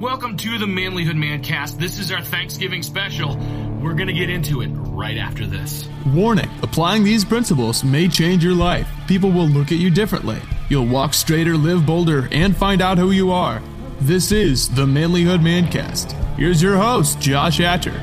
Welcome to the Manlyhood Mancast. This is our Thanksgiving special. We're going to get into it right after this. Warning applying these principles may change your life. People will look at you differently. You'll walk straighter, live bolder, and find out who you are. This is the Manlyhood Mancast. Here's your host, Josh Hatcher.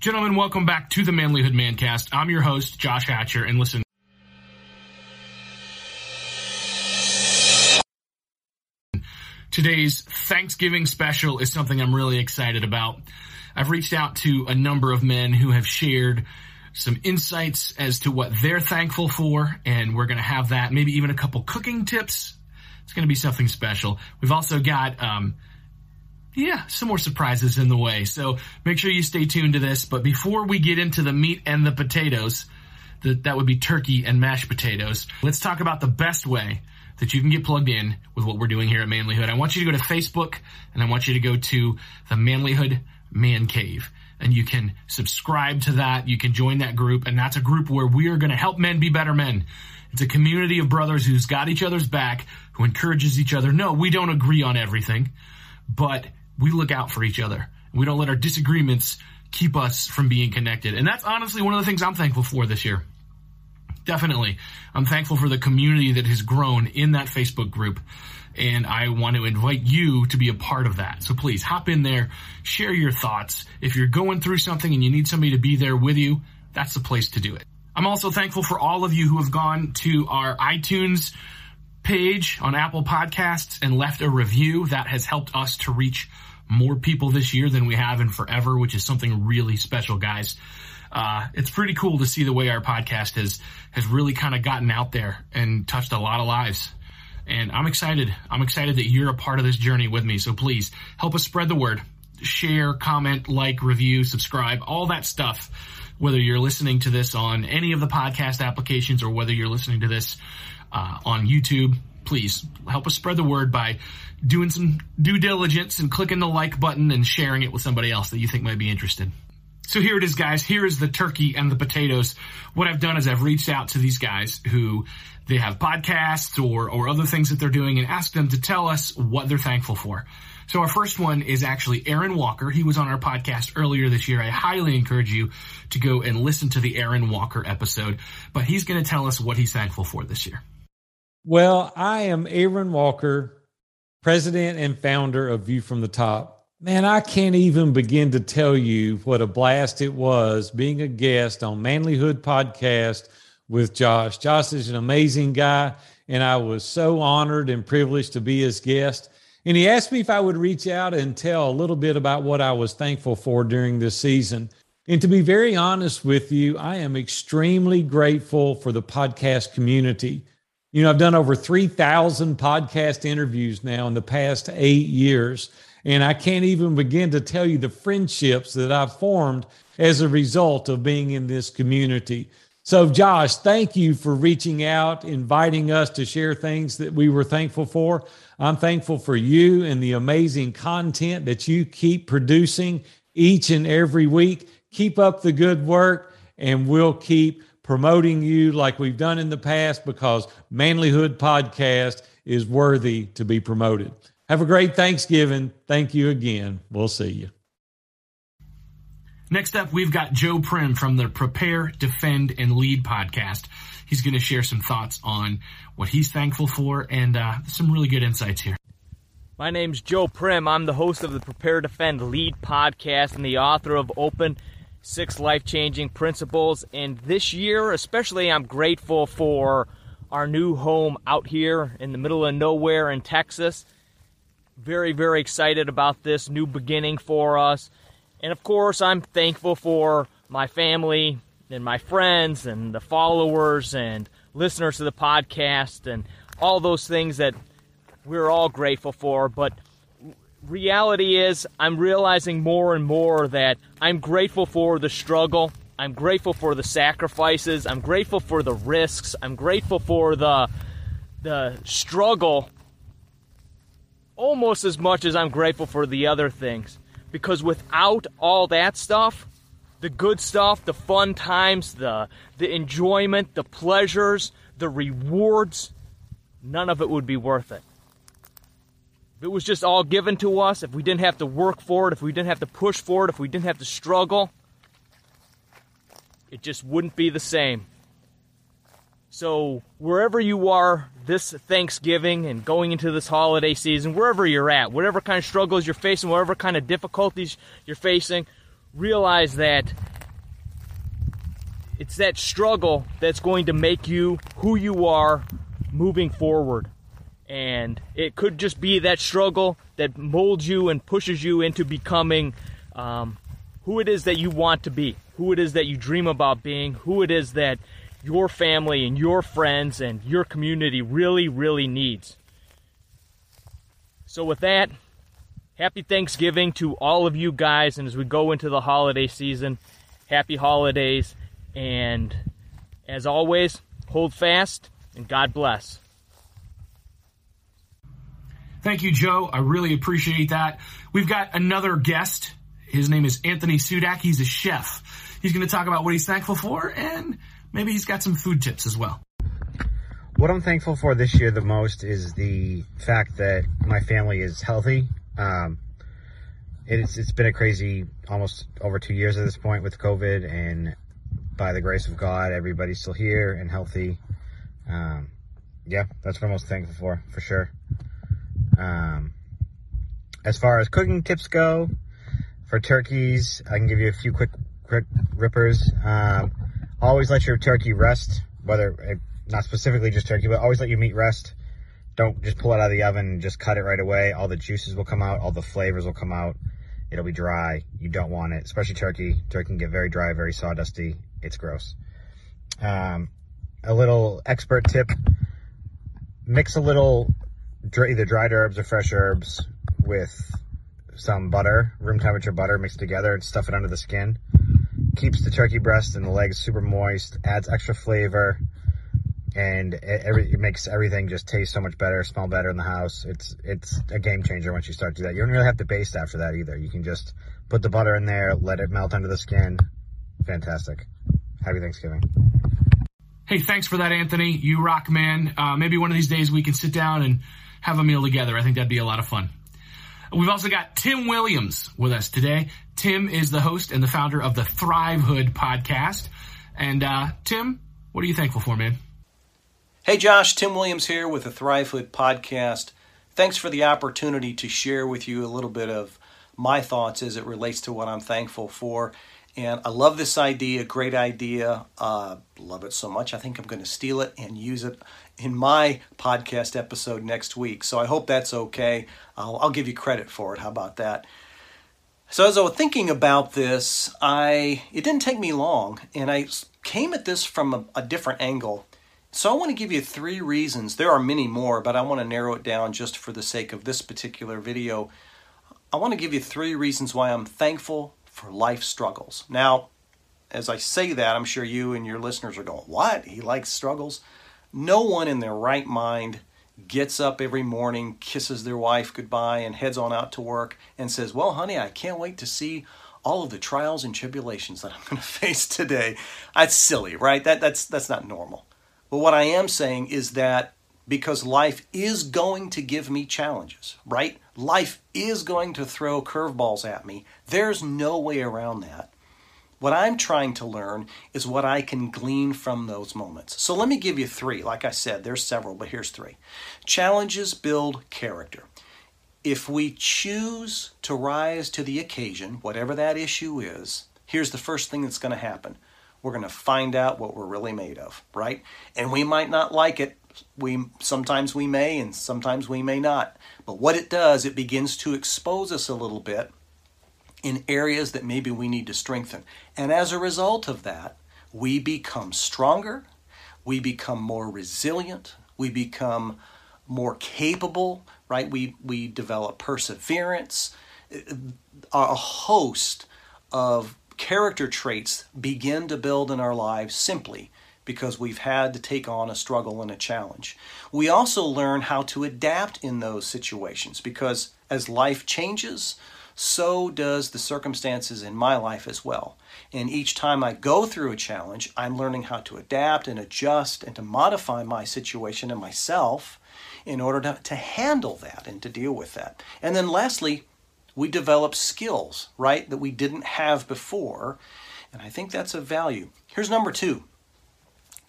Gentlemen, welcome back to the Manlyhood Mancast. I'm your host, Josh Hatcher, and listen. Today's Thanksgiving special is something I'm really excited about. I've reached out to a number of men who have shared some insights as to what they're thankful for, and we're going to have that, maybe even a couple cooking tips. It's going to be something special. We've also got, um, yeah, some more surprises in the way. So make sure you stay tuned to this. But before we get into the meat and the potatoes, that that would be turkey and mashed potatoes. Let's talk about the best way that you can get plugged in with what we're doing here at Manlyhood. I want you to go to Facebook and I want you to go to the Manlyhood Man Cave and you can subscribe to that. You can join that group and that's a group where we are going to help men be better men. It's a community of brothers who's got each other's back, who encourages each other. No, we don't agree on everything, but we look out for each other. We don't let our disagreements keep us from being connected. And that's honestly one of the things I'm thankful for this year. Definitely. I'm thankful for the community that has grown in that Facebook group. And I want to invite you to be a part of that. So please hop in there, share your thoughts. If you're going through something and you need somebody to be there with you, that's the place to do it. I'm also thankful for all of you who have gone to our iTunes page on Apple Podcasts and left a review. That has helped us to reach more people this year than we have in forever, which is something really special, guys. Uh, it's pretty cool to see the way our podcast has has really kind of gotten out there and touched a lot of lives. And I'm excited. I'm excited that you're a part of this journey with me. So please help us spread the word. Share, comment, like, review, subscribe, all that stuff. Whether you're listening to this on any of the podcast applications or whether you're listening to this uh, on YouTube, please help us spread the word by doing some due diligence and clicking the like button and sharing it with somebody else that you think might be interested. So here it is, guys. Here is the turkey and the potatoes. What I've done is I've reached out to these guys who they have podcasts or, or other things that they're doing and asked them to tell us what they're thankful for. So our first one is actually Aaron Walker. He was on our podcast earlier this year. I highly encourage you to go and listen to the Aaron Walker episode, but he's going to tell us what he's thankful for this year. Well, I am Aaron Walker, president and founder of View from the Top. Man, I can't even begin to tell you what a blast it was being a guest on Manlyhood Podcast with Josh. Josh is an amazing guy, and I was so honored and privileged to be his guest. And he asked me if I would reach out and tell a little bit about what I was thankful for during this season. And to be very honest with you, I am extremely grateful for the podcast community. You know, I've done over 3,000 podcast interviews now in the past eight years. And I can't even begin to tell you the friendships that I've formed as a result of being in this community. So, Josh, thank you for reaching out, inviting us to share things that we were thankful for. I'm thankful for you and the amazing content that you keep producing each and every week. Keep up the good work, and we'll keep promoting you like we've done in the past because Manlyhood Podcast is worthy to be promoted. Have a great Thanksgiving. Thank you again. We'll see you. Next up, we've got Joe Prim from the Prepare, Defend, and Lead podcast. He's going to share some thoughts on what he's thankful for and uh, some really good insights here. My name's Joe Prim. I'm the host of the Prepare, Defend, Lead podcast and the author of Open six life changing principles. And this year, especially, I'm grateful for our new home out here in the middle of nowhere in Texas. Very, very excited about this new beginning for us. And of course, I'm thankful for my family and my friends and the followers and listeners to the podcast and all those things that we're all grateful for. But reality is, I'm realizing more and more that I'm grateful for the struggle. I'm grateful for the sacrifices. I'm grateful for the risks. I'm grateful for the the struggle almost as much as I'm grateful for the other things. Because without all that stuff, the good stuff, the fun times, the the enjoyment, the pleasures, the rewards, none of it would be worth it. If it was just all given to us, if we didn't have to work for it, if we didn't have to push for it, if we didn't have to struggle, it just wouldn't be the same. So, wherever you are this Thanksgiving and going into this holiday season, wherever you're at, whatever kind of struggles you're facing, whatever kind of difficulties you're facing, realize that it's that struggle that's going to make you who you are moving forward. And it could just be that struggle that molds you and pushes you into becoming um, who it is that you want to be, who it is that you dream about being, who it is that your family and your friends and your community really, really needs. So, with that, happy Thanksgiving to all of you guys. And as we go into the holiday season, happy holidays. And as always, hold fast and God bless. Thank you, Joe. I really appreciate that. We've got another guest. His name is Anthony Sudak. He's a chef. He's going to talk about what he's thankful for and maybe he's got some food tips as well. What I'm thankful for this year the most is the fact that my family is healthy. Um, it's it's been a crazy almost over two years at this point with COVID, and by the grace of God, everybody's still here and healthy. Um, yeah, that's what I'm most thankful for, for sure. Um, as far as cooking tips go, for turkeys, I can give you a few quick quick rippers. Um, always let your turkey rest, whether eh, not specifically just turkey, but always let your meat rest. Don't just pull it out of the oven and just cut it right away. All the juices will come out, all the flavors will come out. It'll be dry. You don't want it, especially turkey. Turkey can get very dry, very sawdusty. It's gross. Um, a little expert tip: mix a little either dried herbs or fresh herbs with some butter, room temperature butter, mixed together, and stuff it under the skin keeps the turkey breast and the legs super moist, adds extra flavor, and it, every, it makes everything just taste so much better, smell better in the house. It's it's a game changer once you start to do that. You don't really have to baste after that either. You can just put the butter in there, let it melt under the skin. Fantastic. Happy Thanksgiving. Hey, thanks for that, Anthony. You rock, man. Uh, maybe one of these days we can sit down and have a meal together. I think that'd be a lot of fun. We've also got Tim Williams with us today. Tim is the host and the founder of the Thrivehood podcast. And uh, Tim, what are you thankful for, man? Hey, Josh, Tim Williams here with the Thrivehood podcast. Thanks for the opportunity to share with you a little bit of my thoughts as it relates to what I'm thankful for. And I love this idea, great idea. Uh, love it so much. I think I'm going to steal it and use it in my podcast episode next week. So I hope that's okay. I'll, I'll give you credit for it. How about that? So as I was thinking about this, I it didn't take me long, and I came at this from a, a different angle. So I want to give you three reasons. There are many more, but I want to narrow it down just for the sake of this particular video. I want to give you three reasons why I'm thankful for life struggles. Now, as I say that, I'm sure you and your listeners are going, What? He likes struggles? No one in their right mind gets up every morning, kisses their wife goodbye, and heads on out to work and says, Well, honey, I can't wait to see all of the trials and tribulations that I'm going to face today. That's silly, right? That, that's, that's not normal. But what I am saying is that because life is going to give me challenges, right? Life is going to throw curveballs at me. There's no way around that. What I'm trying to learn is what I can glean from those moments. So let me give you three. Like I said, there's several, but here's three. Challenges build character. If we choose to rise to the occasion, whatever that issue is, here's the first thing that's going to happen. We're going to find out what we're really made of, right? And we might not like it we sometimes we may and sometimes we may not. But what it does, it begins to expose us a little bit in areas that maybe we need to strengthen. And as a result of that, we become stronger, we become more resilient, we become more capable, right? We we develop perseverance, a host of character traits begin to build in our lives simply because we've had to take on a struggle and a challenge. We also learn how to adapt in those situations because as life changes, so does the circumstances in my life as well. And each time I go through a challenge, I'm learning how to adapt and adjust and to modify my situation and myself in order to, to handle that and to deal with that. And then lastly, we develop skills, right, that we didn't have before. And I think that's a value. Here's number two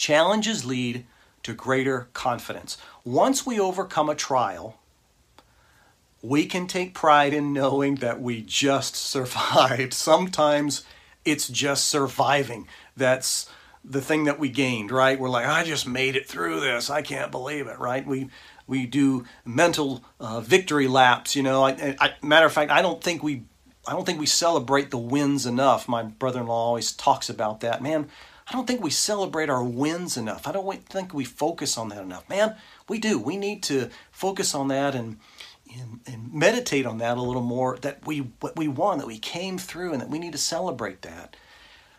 challenges lead to greater confidence. Once we overcome a trial, we can take pride in knowing that we just survived. Sometimes it's just surviving. That's the thing that we gained, right? We're like, I just made it through this. I can't believe it, right? We we do mental uh, victory laps. You know, I, I, matter of fact, I don't think we I don't think we celebrate the wins enough. My brother-in-law always talks about that. Man, I don't think we celebrate our wins enough. I don't think we focus on that enough. Man, we do. We need to focus on that and and, and meditate on that a little more that we what we won that we came through and that we need to celebrate that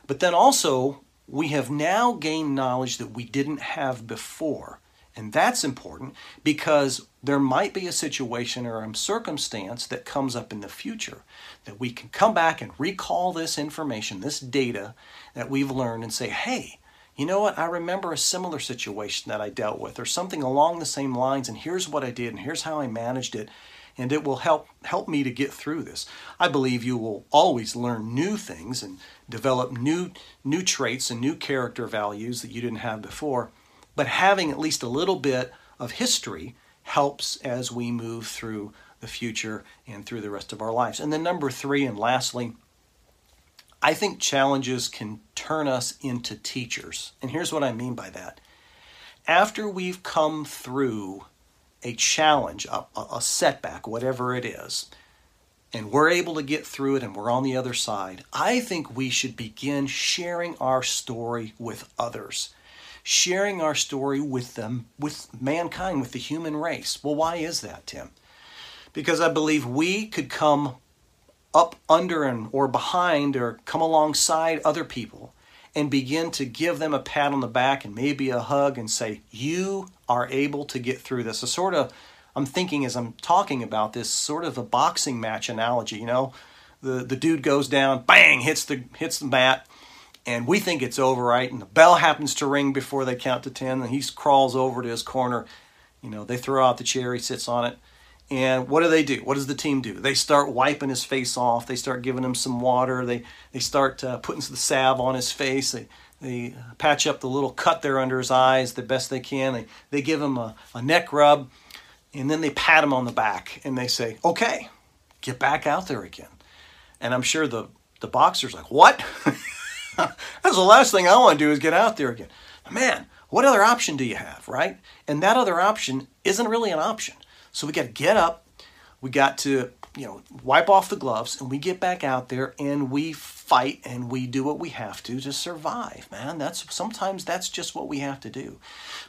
but then also we have now gained knowledge that we didn't have before and that's important because there might be a situation or a circumstance that comes up in the future that we can come back and recall this information this data that we've learned and say hey you know what? I remember a similar situation that I dealt with, or something along the same lines, and here's what I did, and here's how I managed it, and it will help help me to get through this. I believe you will always learn new things and develop new new traits and new character values that you didn't have before, but having at least a little bit of history helps as we move through the future and through the rest of our lives. And then number 3 and lastly, I think challenges can turn us into teachers. And here's what I mean by that. After we've come through a challenge, a, a, setback, whatever it is, and we're able to get through it and we're on the other side, I think we should begin sharing our story with others. Sharing our story with them, with mankind, with the human race. Well, why is that, Tim? Because I believe we could come up under and or behind or come alongside other people and begin to give them a pat on the back and maybe a hug and say you are able to get through this a sort of i'm thinking as i'm talking about this sort of a boxing match analogy you know the the dude goes down bang hits the hits the mat and we think it's over right and the bell happens to ring before they count to 10 and he crawls over to his corner you know they throw out the chair he sits on it and what do they do? What does the team do? They start wiping his face off. They start giving him some water. They they start uh, putting the salve on his face. They they patch up the little cut there under his eyes the best they can. They they give him a, a neck rub, and then they pat him on the back and they say, "Okay, get back out there again." And I'm sure the the boxer's like, "What?" That's the last thing I want to do is get out there again. Man, what other option do you have, right? And that other option isn't really an option. So we got to get up, we got to, you know, wipe off the gloves, and we get back out there and we fight and we do what we have to to survive, man. That's sometimes that's just what we have to do.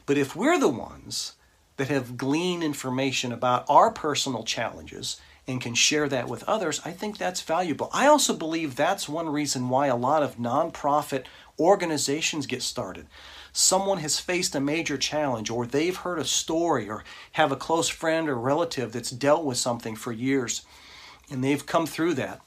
But if we're the ones that have gleaned information about our personal challenges and can share that with others, I think that's valuable. I also believe that's one reason why a lot of nonprofit organizations get started someone has faced a major challenge or they've heard a story or have a close friend or relative that's dealt with something for years and they've come through that.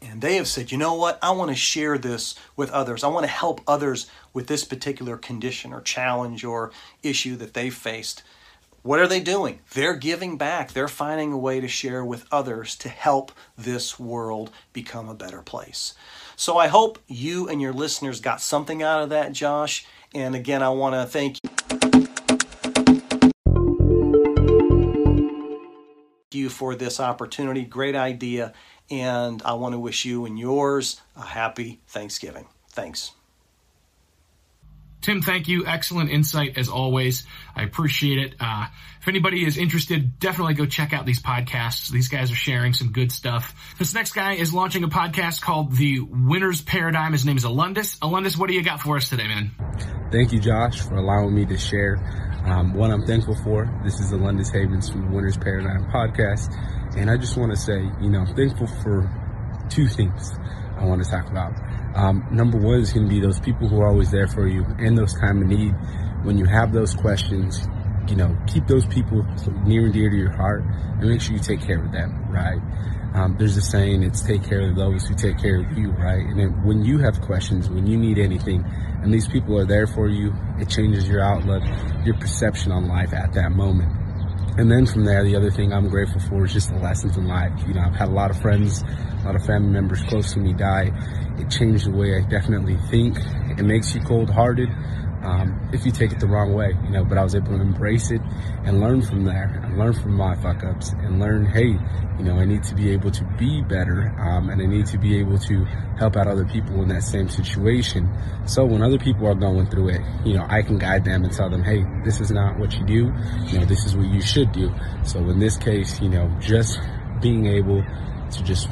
And they have said, you know what, I want to share this with others. I want to help others with this particular condition or challenge or issue that they faced. What are they doing? They're giving back. They're finding a way to share with others to help this world become a better place. So I hope you and your listeners got something out of that, Josh. And again, I want to thank you for this opportunity. Great idea. And I want to wish you and yours a happy Thanksgiving. Thanks. Tim, thank you. Excellent insight as always. I appreciate it. Uh, if anybody is interested, definitely go check out these podcasts. These guys are sharing some good stuff. This next guy is launching a podcast called The Winner's Paradigm. His name is Alundis. Alundis, what do you got for us today, man? Thank you, Josh, for allowing me to share um, what I'm thankful for. This is Alundis Havens from the Winner's Paradigm podcast. And I just want to say, you know, I'm thankful for two things. I want to talk about. Um, number one is going to be those people who are always there for you in those time of need. When you have those questions, you know, keep those people near and dear to your heart and make sure you take care of them, right? Um, there's a saying, it's take care of those who take care of you, right? And then when you have questions, when you need anything, and these people are there for you, it changes your outlook, your perception on life at that moment. And then from there, the other thing I'm grateful for is just the lessons in life. You know, I've had a lot of friends, a lot of family members close to me die. It changed the way I definitely think. It makes you cold hearted um, if you take it the wrong way, you know, but I was able to embrace it and learn from there and learn from my fuck ups and learn, hey, you know, I need to be able to be better um, and I need to be able to help out other people in that same situation. So when other people are going through it, you know, I can guide them and tell them, hey, this is not what you do, you know, this is what you should do. So in this case, you know, just being able to just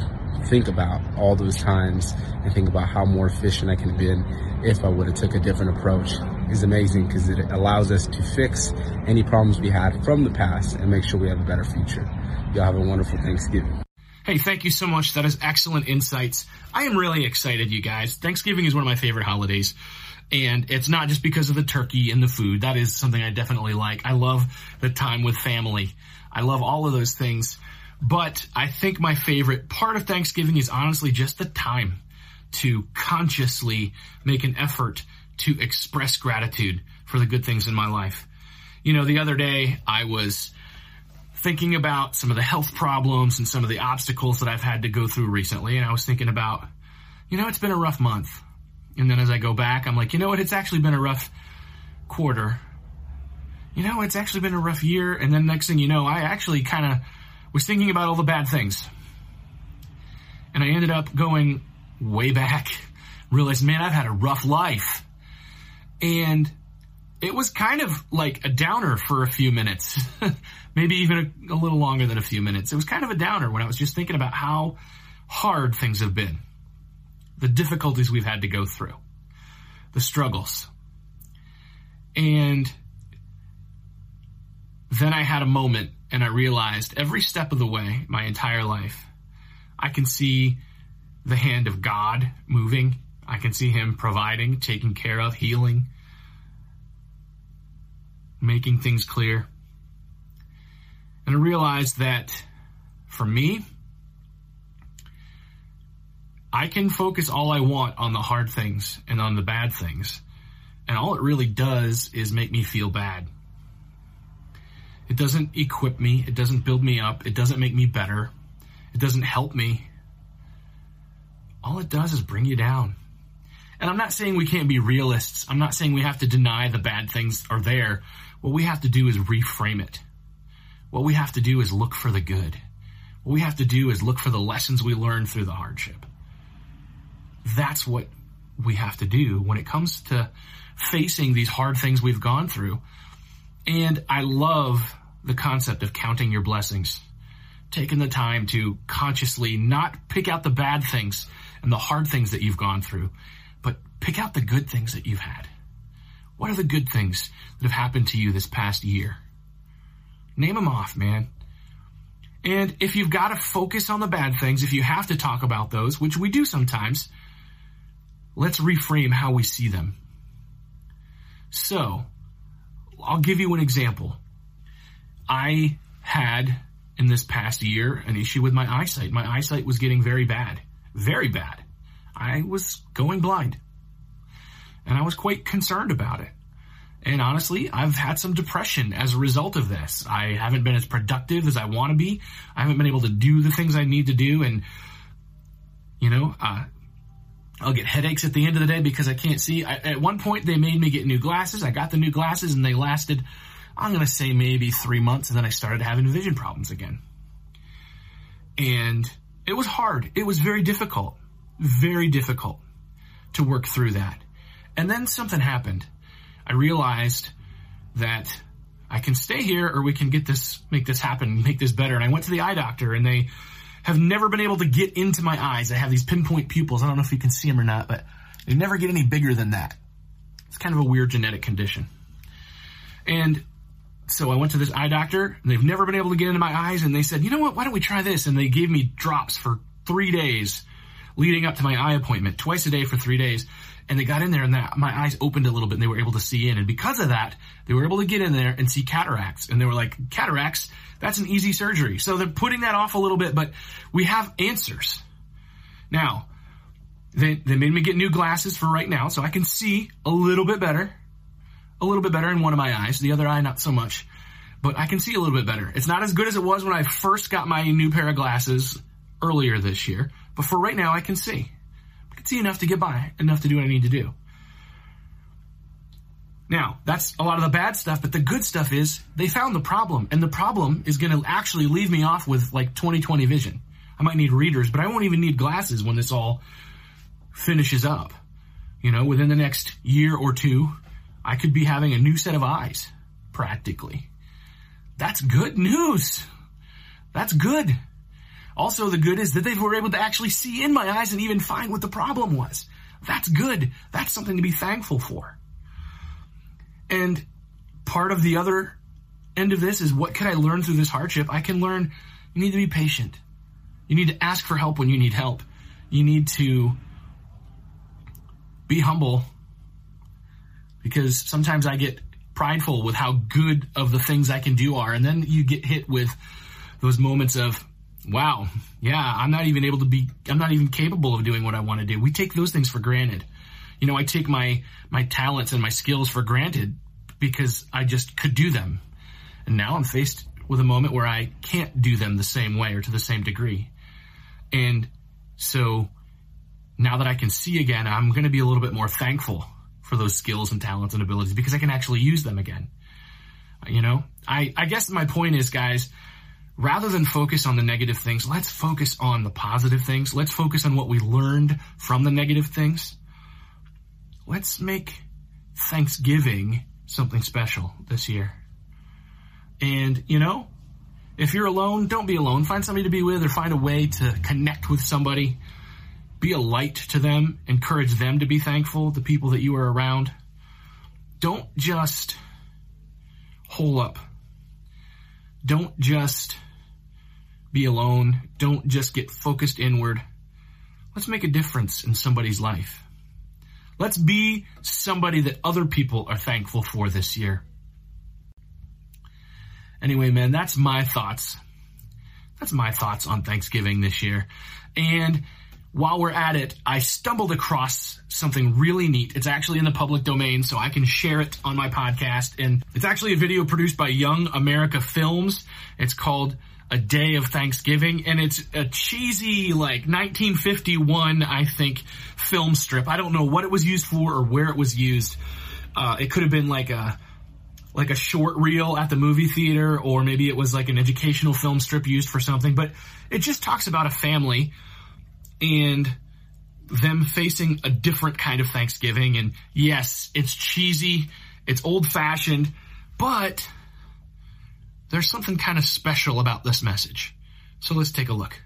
think about all those times and think about how more efficient I can have been if I would have took a different approach is amazing because it allows us to fix any problems we had from the past and make sure we have a better future. Y'all have a wonderful Thanksgiving. Hey, thank you so much. That is excellent insights. I am really excited, you guys. Thanksgiving is one of my favorite holidays. And it's not just because of the turkey and the food. That is something I definitely like. I love the time with family. I love all of those things. But I think my favorite part of Thanksgiving is honestly just the time to consciously make an effort to express gratitude for the good things in my life. You know, the other day I was thinking about some of the health problems and some of the obstacles that I've had to go through recently. And I was thinking about, you know, it's been a rough month. And then as I go back, I'm like, you know what? It's actually been a rough quarter. You know, it's actually been a rough year. And then next thing you know, I actually kind of was thinking about all the bad things. And I ended up going way back, realized, man, I've had a rough life. And it was kind of like a downer for a few minutes, maybe even a, a, little longer than a few minutes. It was kind of a downer when I was just thinking about how hard things have been, the difficulties we've had to go through, the struggles. And then I had a moment and I realized every step of the way, my entire life, I can see the hand of God moving. I can see Him providing, taking care of, healing, making things clear. And I realized that for me, I can focus all I want on the hard things and on the bad things. And all it really does is make me feel bad. It doesn't equip me. It doesn't build me up. It doesn't make me better. It doesn't help me. All it does is bring you down. And I'm not saying we can't be realists. I'm not saying we have to deny the bad things are there. What we have to do is reframe it. What we have to do is look for the good. What we have to do is look for the lessons we learned through the hardship. That's what we have to do when it comes to facing these hard things we've gone through and I love the concept of counting your blessings, taking the time to consciously not pick out the bad things and the hard things that you've gone through, but pick out the good things that you've had. What are the good things that have happened to you this past year? Name them off, man. And if you've got to focus on the bad things, if you have to talk about those, which we do sometimes, let's reframe how we see them. So, I'll give you an example. I had in this past year an issue with my eyesight. My eyesight was getting very bad, very bad. I was going blind and I was quite concerned about it. And honestly, I've had some depression as a result of this. I haven't been as productive as I want to be. I haven't been able to do the things I need to do. And, you know, uh, I'll get headaches at the end of the day because I can't see. I, at one point, they made me get new glasses. I got the new glasses and they lasted, I'm going to say maybe three months. And then I started having vision problems again. And it was hard. It was very difficult, very difficult to work through that. And then something happened. I realized that I can stay here or we can get this, make this happen, make this better. And I went to the eye doctor and they, have never been able to get into my eyes. I have these pinpoint pupils. I don't know if you can see them or not, but they never get any bigger than that. It's kind of a weird genetic condition. And so I went to this eye doctor and they've never been able to get into my eyes and they said, you know what, why don't we try this? And they gave me drops for three days, leading up to my eye appointment twice a day for three days. And they got in there and that, my eyes opened a little bit and they were able to see in. And because of that, they were able to get in there and see cataracts. And they were like, cataracts, that's an easy surgery. So they're putting that off a little bit, but we have answers. Now, they, they made me get new glasses for right now so I can see a little bit better. A little bit better in one of my eyes. The other eye, not so much. But I can see a little bit better. It's not as good as it was when I first got my new pair of glasses earlier this year. But for right now, I can see. I can see enough to get by, enough to do what I need to do. Now, that's a lot of the bad stuff, but the good stuff is they found the problem, and the problem is going to actually leave me off with like 20/20 vision. I might need readers, but I won't even need glasses when this all finishes up. You know, within the next year or two, I could be having a new set of eyes, practically. That's good news. That's good. Also, the good is that they were able to actually see in my eyes and even find what the problem was. That's good. That's something to be thankful for. And part of the other end of this is what can I learn through this hardship? I can learn you need to be patient. You need to ask for help when you need help. You need to be humble because sometimes I get prideful with how good of the things I can do are. And then you get hit with those moments of, wow, yeah, I'm not even able to be, I'm not even capable of doing what I want to do. We take those things for granted. You know, I take my, my talents and my skills for granted because I just could do them. And now I'm faced with a moment where I can't do them the same way or to the same degree. And so now that I can see again, I'm going to be a little bit more thankful for those skills and talents and abilities because I can actually use them again. You know, I, I guess my point is, guys, rather than focus on the negative things, let's focus on the positive things. Let's focus on what we learned from the negative things. Let's make Thanksgiving something special this year. And, you know, if you're alone, don't be alone. Find somebody to be with or find a way to connect with somebody. Be a light to them. Encourage them to be thankful, the people that you are around. Don't just hole up. Don't just be alone. Don't just get focused inward. Let's make a difference in somebody's life. Let's be somebody that other people are thankful for this year. Anyway, man, that's my thoughts. That's my thoughts on Thanksgiving this year. And while we're at it, I stumbled across something really neat. It's actually in the public domain, so I can share it on my podcast. And it's actually a video produced by Young America Films. It's called A Day of Thanksgiving, and it's a cheesy, like 1951, I think, film strip. I don't know what it was used for or where it was used. Uh, it could have been like a like a short reel at the movie theater, or maybe it was like an educational film strip used for something. But it just talks about a family and them facing a different kind of Thanksgiving. And yes, it's cheesy, it's old fashioned, but there's something kind of special about this message. So let's take a look.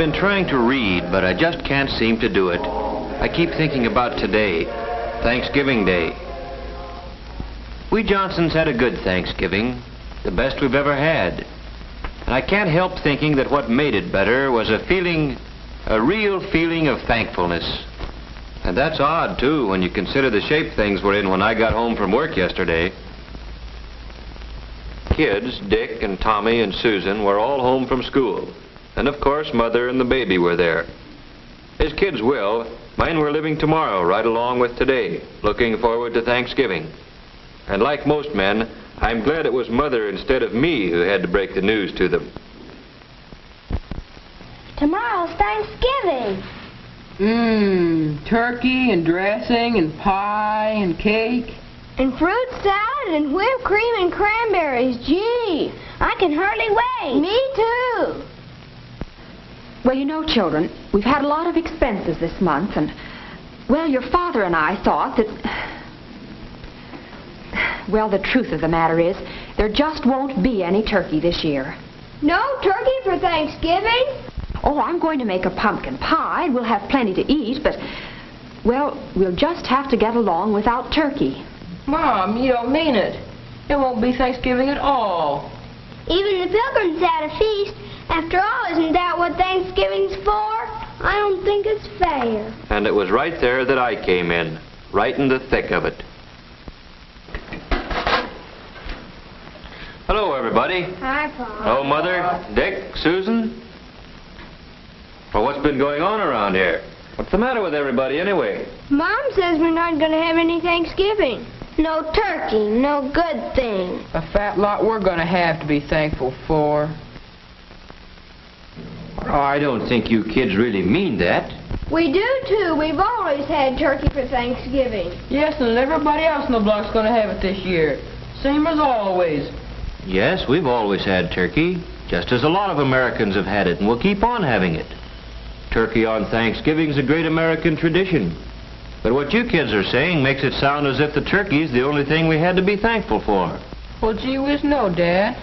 Been trying to read, but I just can't seem to do it. I keep thinking about today, Thanksgiving Day. We Johnsons had a good Thanksgiving, the best we've ever had. And I can't help thinking that what made it better was a feeling, a real feeling of thankfulness. And that's odd, too, when you consider the shape things were in when I got home from work yesterday kids, Dick and Tommy and Susan, were all home from school. And of course, Mother and the baby were there. As kids will, mine were living tomorrow right along with today, looking forward to Thanksgiving. And like most men, I'm glad it was Mother instead of me who had to break the news to them. Tomorrow's Thanksgiving. Mmm, turkey and dressing and pie and cake. And fruit salad and whipped cream and cranberries. Gee, I can hardly wait. Me too. Well, you know, children, we've had a lot of expenses this month, and, well, your father and I thought that. Well, the truth of the matter is, there just won't be any turkey this year. No turkey for Thanksgiving? Oh, I'm going to make a pumpkin pie. We'll have plenty to eat, but, well, we'll just have to get along without turkey. Mom, you don't mean it. It won't be Thanksgiving at all. Even the pilgrims had a feast. After all, isn't that what Thanksgiving's for? I don't think it's fair. And it was right there that I came in, right in the thick of it. Hello, everybody. Hi, Paul. Hello, Mother, Dick, Susan. Well, what's been going on around here? What's the matter with everybody, anyway? Mom says we're not going to have any Thanksgiving. No turkey, no good thing. A fat lot we're going to have to be thankful for. Oh, I don't think you kids really mean that. We do too. We've always had turkey for Thanksgiving. Yes, and everybody else in the block's going to have it this year. Same as always. Yes, we've always had turkey, just as a lot of Americans have had it, and we'll keep on having it. Turkey on Thanksgiving's a great American tradition. But what you kids are saying makes it sound as if the turkey's the only thing we had to be thankful for. Well, gee whiz, no, Dad.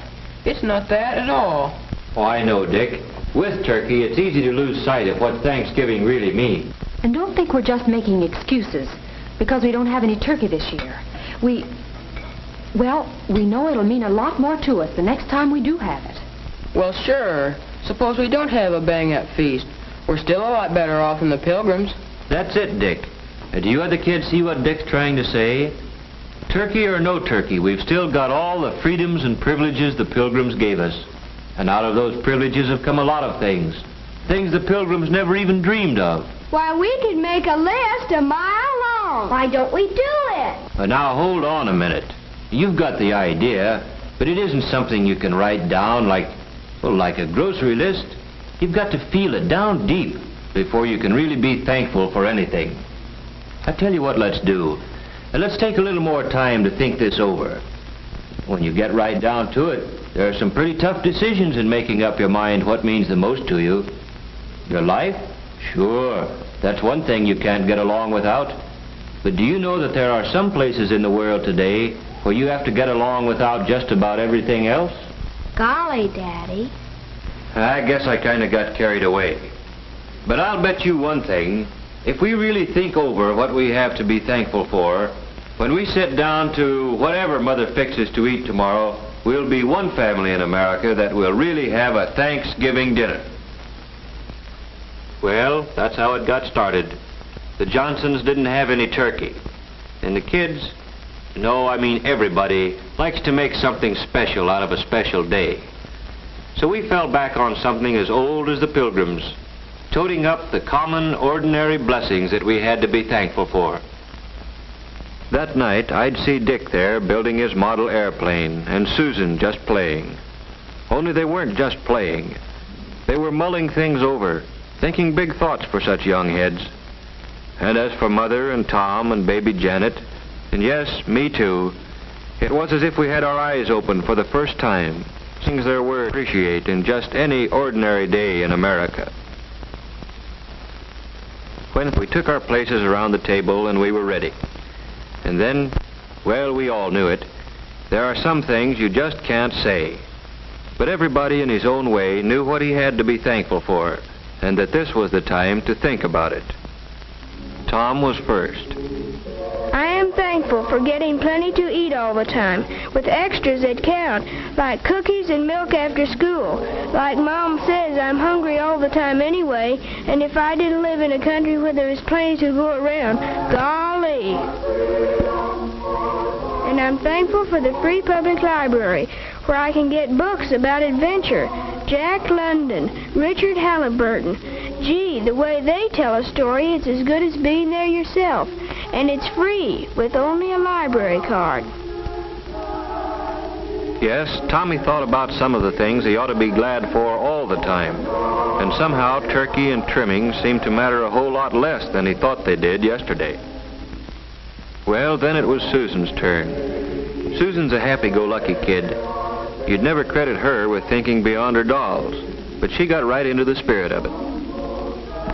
It's not that at all. Oh, I know, Dick. With turkey, it's easy to lose sight of what Thanksgiving really means. And don't think we're just making excuses because we don't have any turkey this year. We, well, we know it'll mean a lot more to us the next time we do have it. Well, sure. Suppose we don't have a bang-up feast. We're still a lot better off than the pilgrims. That's it, Dick. Uh, do you other kids see what Dick's trying to say? Turkey or no turkey, we've still got all the freedoms and privileges the pilgrims gave us. And out of those privileges have come a lot of things. Things the pilgrims never even dreamed of. Why, we could make a list a mile long. Why don't we do it? But now hold on a minute. You've got the idea, but it isn't something you can write down like, well, like a grocery list. You've got to feel it down deep before you can really be thankful for anything. I tell you what let's do. And let's take a little more time to think this over. When you get right down to it, there are some pretty tough decisions in making up your mind what means the most to you. Your life? Sure. That's one thing you can't get along without. But do you know that there are some places in the world today where you have to get along without just about everything else? Golly, Daddy. I guess I kind of got carried away. But I'll bet you one thing. If we really think over what we have to be thankful for, when we sit down to whatever Mother fixes to eat tomorrow, we'll be one family in America that will really have a Thanksgiving dinner. Well, that's how it got started. The Johnsons didn't have any turkey. And the kids, no, I mean everybody, likes to make something special out of a special day. So we fell back on something as old as the pilgrims, toting up the common, ordinary blessings that we had to be thankful for. That night, I'd see Dick there building his model airplane and Susan just playing. Only they weren't just playing. They were mulling things over, thinking big thoughts for such young heads. And as for Mother and Tom and baby Janet, and yes, me too, it was as if we had our eyes open for the first time. Things there were to appreciate in just any ordinary day in America. When we took our places around the table and we were ready. And then, well, we all knew it. There are some things you just can't say. But everybody in his own way knew what he had to be thankful for, and that this was the time to think about it. Tom was first. Thankful for getting plenty to eat all the time, with extras that count, like cookies and milk after school. Like Mom says, I'm hungry all the time anyway, and if I didn't live in a country where there was plenty to go around, golly. And I'm thankful for the free public library, where I can get books about adventure. Jack London, Richard Halliburton. Gee, the way they tell a story, it's as good as being there yourself. And it's free, with only a library card. Yes, Tommy thought about some of the things he ought to be glad for all the time. And somehow turkey and trimming seemed to matter a whole lot less than he thought they did yesterday. Well, then it was Susan's turn. Susan's a happy-go-lucky kid. You'd never credit her with thinking beyond her dolls, but she got right into the spirit of it.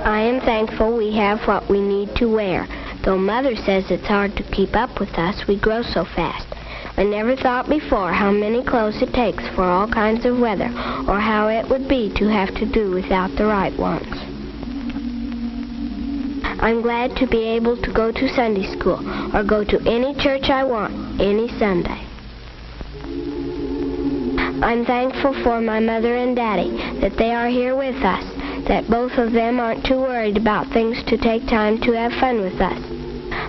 I am thankful we have what we need to wear. Though Mother says it's hard to keep up with us, we grow so fast. I never thought before how many clothes it takes for all kinds of weather, or how it would be to have to do without the right ones. I'm glad to be able to go to Sunday school or go to any church I want any Sunday. I'm thankful for my mother and daddy that they are here with us, that both of them aren't too worried about things to take time to have fun with us.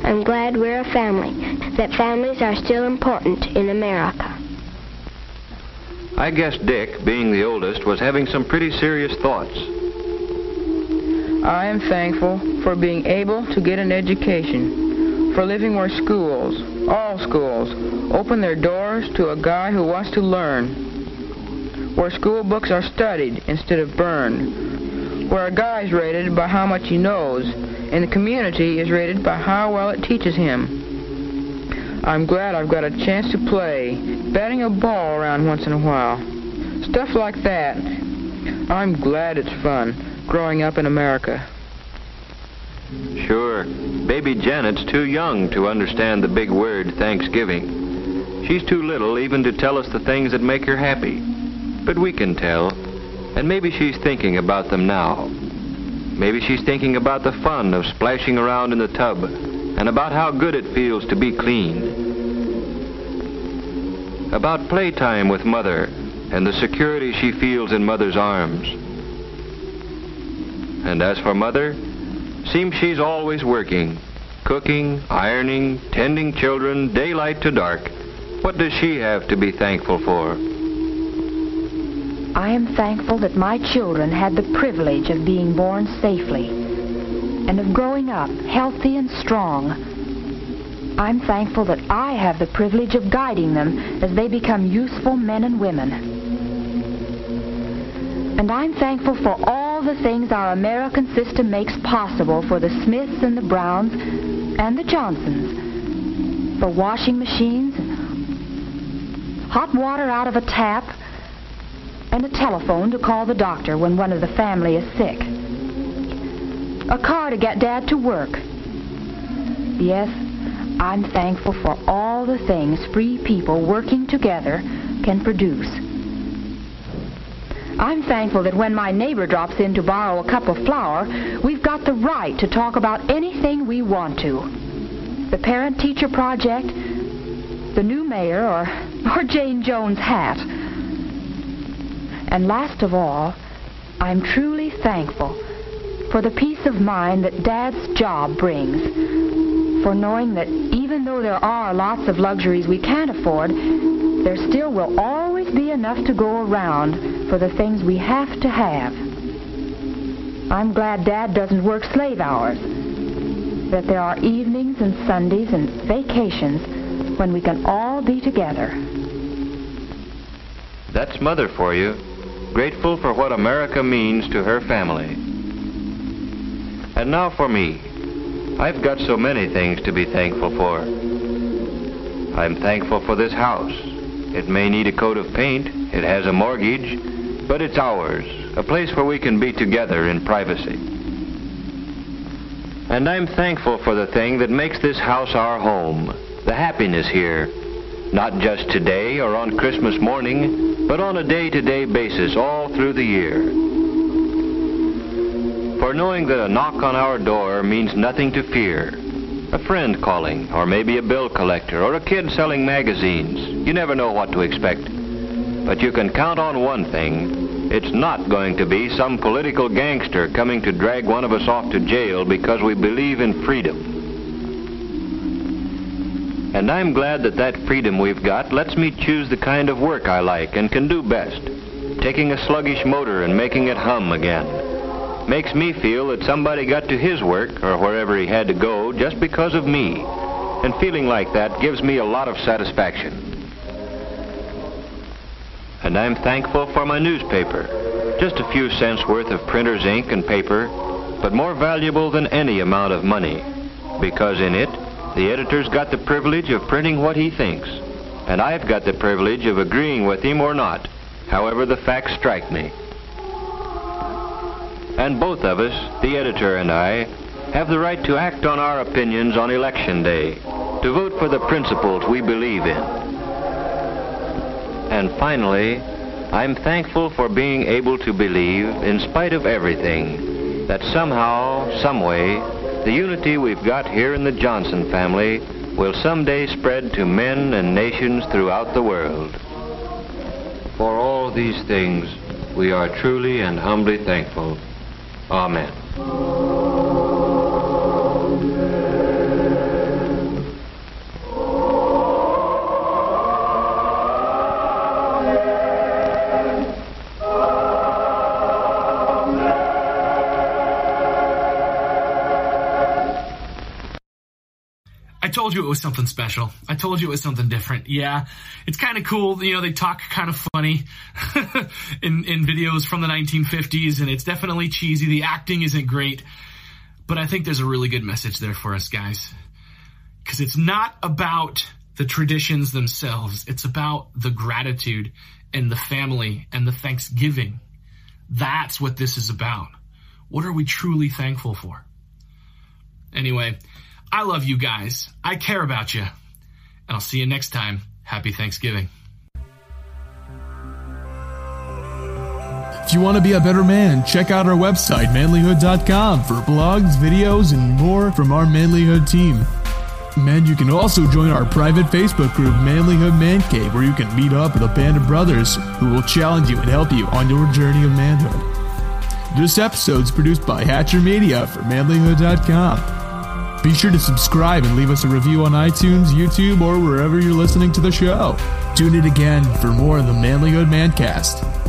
I'm glad we're a family, that families are still important in America. I guess Dick, being the oldest, was having some pretty serious thoughts. I am thankful for being able to get an education, for living where schools, all schools, open their doors to a guy who wants to learn, where school books are studied instead of burned, where a guy is rated by how much he knows, and the community is rated by how well it teaches him. I'm glad I've got a chance to play, batting a ball around once in a while. Stuff like that. I'm glad it's fun growing up in America. Sure. Baby Janet's too young to understand the big word Thanksgiving. She's too little even to tell us the things that make her happy. But we can tell. And maybe she's thinking about them now. Maybe she's thinking about the fun of splashing around in the tub and about how good it feels to be clean. About playtime with Mother and the security she feels in Mother's arms. And as for Mother, seems she's always working. Cooking, ironing, tending children, daylight to dark. What does she have to be thankful for? I am thankful that my children had the privilege of being born safely and of growing up healthy and strong. I'm thankful that I have the privilege of guiding them as they become useful men and women. And I'm thankful for all the things our American system makes possible for the Smiths and the Browns and the Johnsons. For washing machines, hot water out of a tap, and a telephone to call the doctor when one of the family is sick. A car to get Dad to work. Yes, I'm thankful for all the things free people working together can produce. I'm thankful that when my neighbor drops in to borrow a cup of flour, we've got the right to talk about anything we want to. The parent-teacher project, the new mayor, or, or Jane Jones' hat. And last of all, I'm truly thankful for the peace of mind that Dad's job brings. For knowing that even though there are lots of luxuries we can't afford, there still will always be enough to go around for the things we have to have. I'm glad Dad doesn't work slave hours, that there are evenings and Sundays and vacations when we can all be together. That's Mother for you, grateful for what America means to her family. And now for me. I've got so many things to be thankful for. I'm thankful for this house. It may need a coat of paint, it has a mortgage, but it's ours, a place where we can be together in privacy. And I'm thankful for the thing that makes this house our home, the happiness here, not just today or on Christmas morning, but on a day-to-day basis all through the year. For knowing that a knock on our door means nothing to fear. A friend calling, or maybe a bill collector, or a kid selling magazines. You never know what to expect. But you can count on one thing. It's not going to be some political gangster coming to drag one of us off to jail because we believe in freedom. And I'm glad that that freedom we've got lets me choose the kind of work I like and can do best. Taking a sluggish motor and making it hum again. Makes me feel that somebody got to his work or wherever he had to go just because of me. And feeling like that gives me a lot of satisfaction. And I'm thankful for my newspaper. Just a few cents worth of printer's ink and paper, but more valuable than any amount of money. Because in it, The editor's got the privilege of printing what he thinks, and I've got the privilege of agreeing with him or not, however the facts strike me. And both of us, the editor and I, have the right to act on our opinions on election day, to vote for the principles we believe in. And finally, I'm thankful for being able to believe, in spite of everything, that somehow, someway, the unity we've got here in the Johnson family will someday spread to men and nations throughout the world. For all these things, we are truly and humbly thankful. Amen. Told you it was something special. I told you it was something different. Yeah, it's kind of cool. You know, they talk kind of funny in in videos from the 1950s, and it's definitely cheesy. The acting isn't great, but I think there's a really good message there for us guys, because it's not about the traditions themselves. It's about the gratitude and the family and the Thanksgiving. That's what this is about. What are we truly thankful for? Anyway. I love you guys. I care about you. And I'll see you next time. Happy Thanksgiving. If you want to be a better man, check out our website, manlyhood.com, for blogs, videos, and more from our Manlyhood team. And you can also join our private Facebook group, Manlyhood Man Cave, where you can meet up with a band of brothers who will challenge you and help you on your journey of manhood. This episode is produced by Hatcher Media for manlyhood.com. Be sure to subscribe and leave us a review on iTunes, YouTube, or wherever you're listening to the show. Tune in again for more of the Manlyhood Mancast.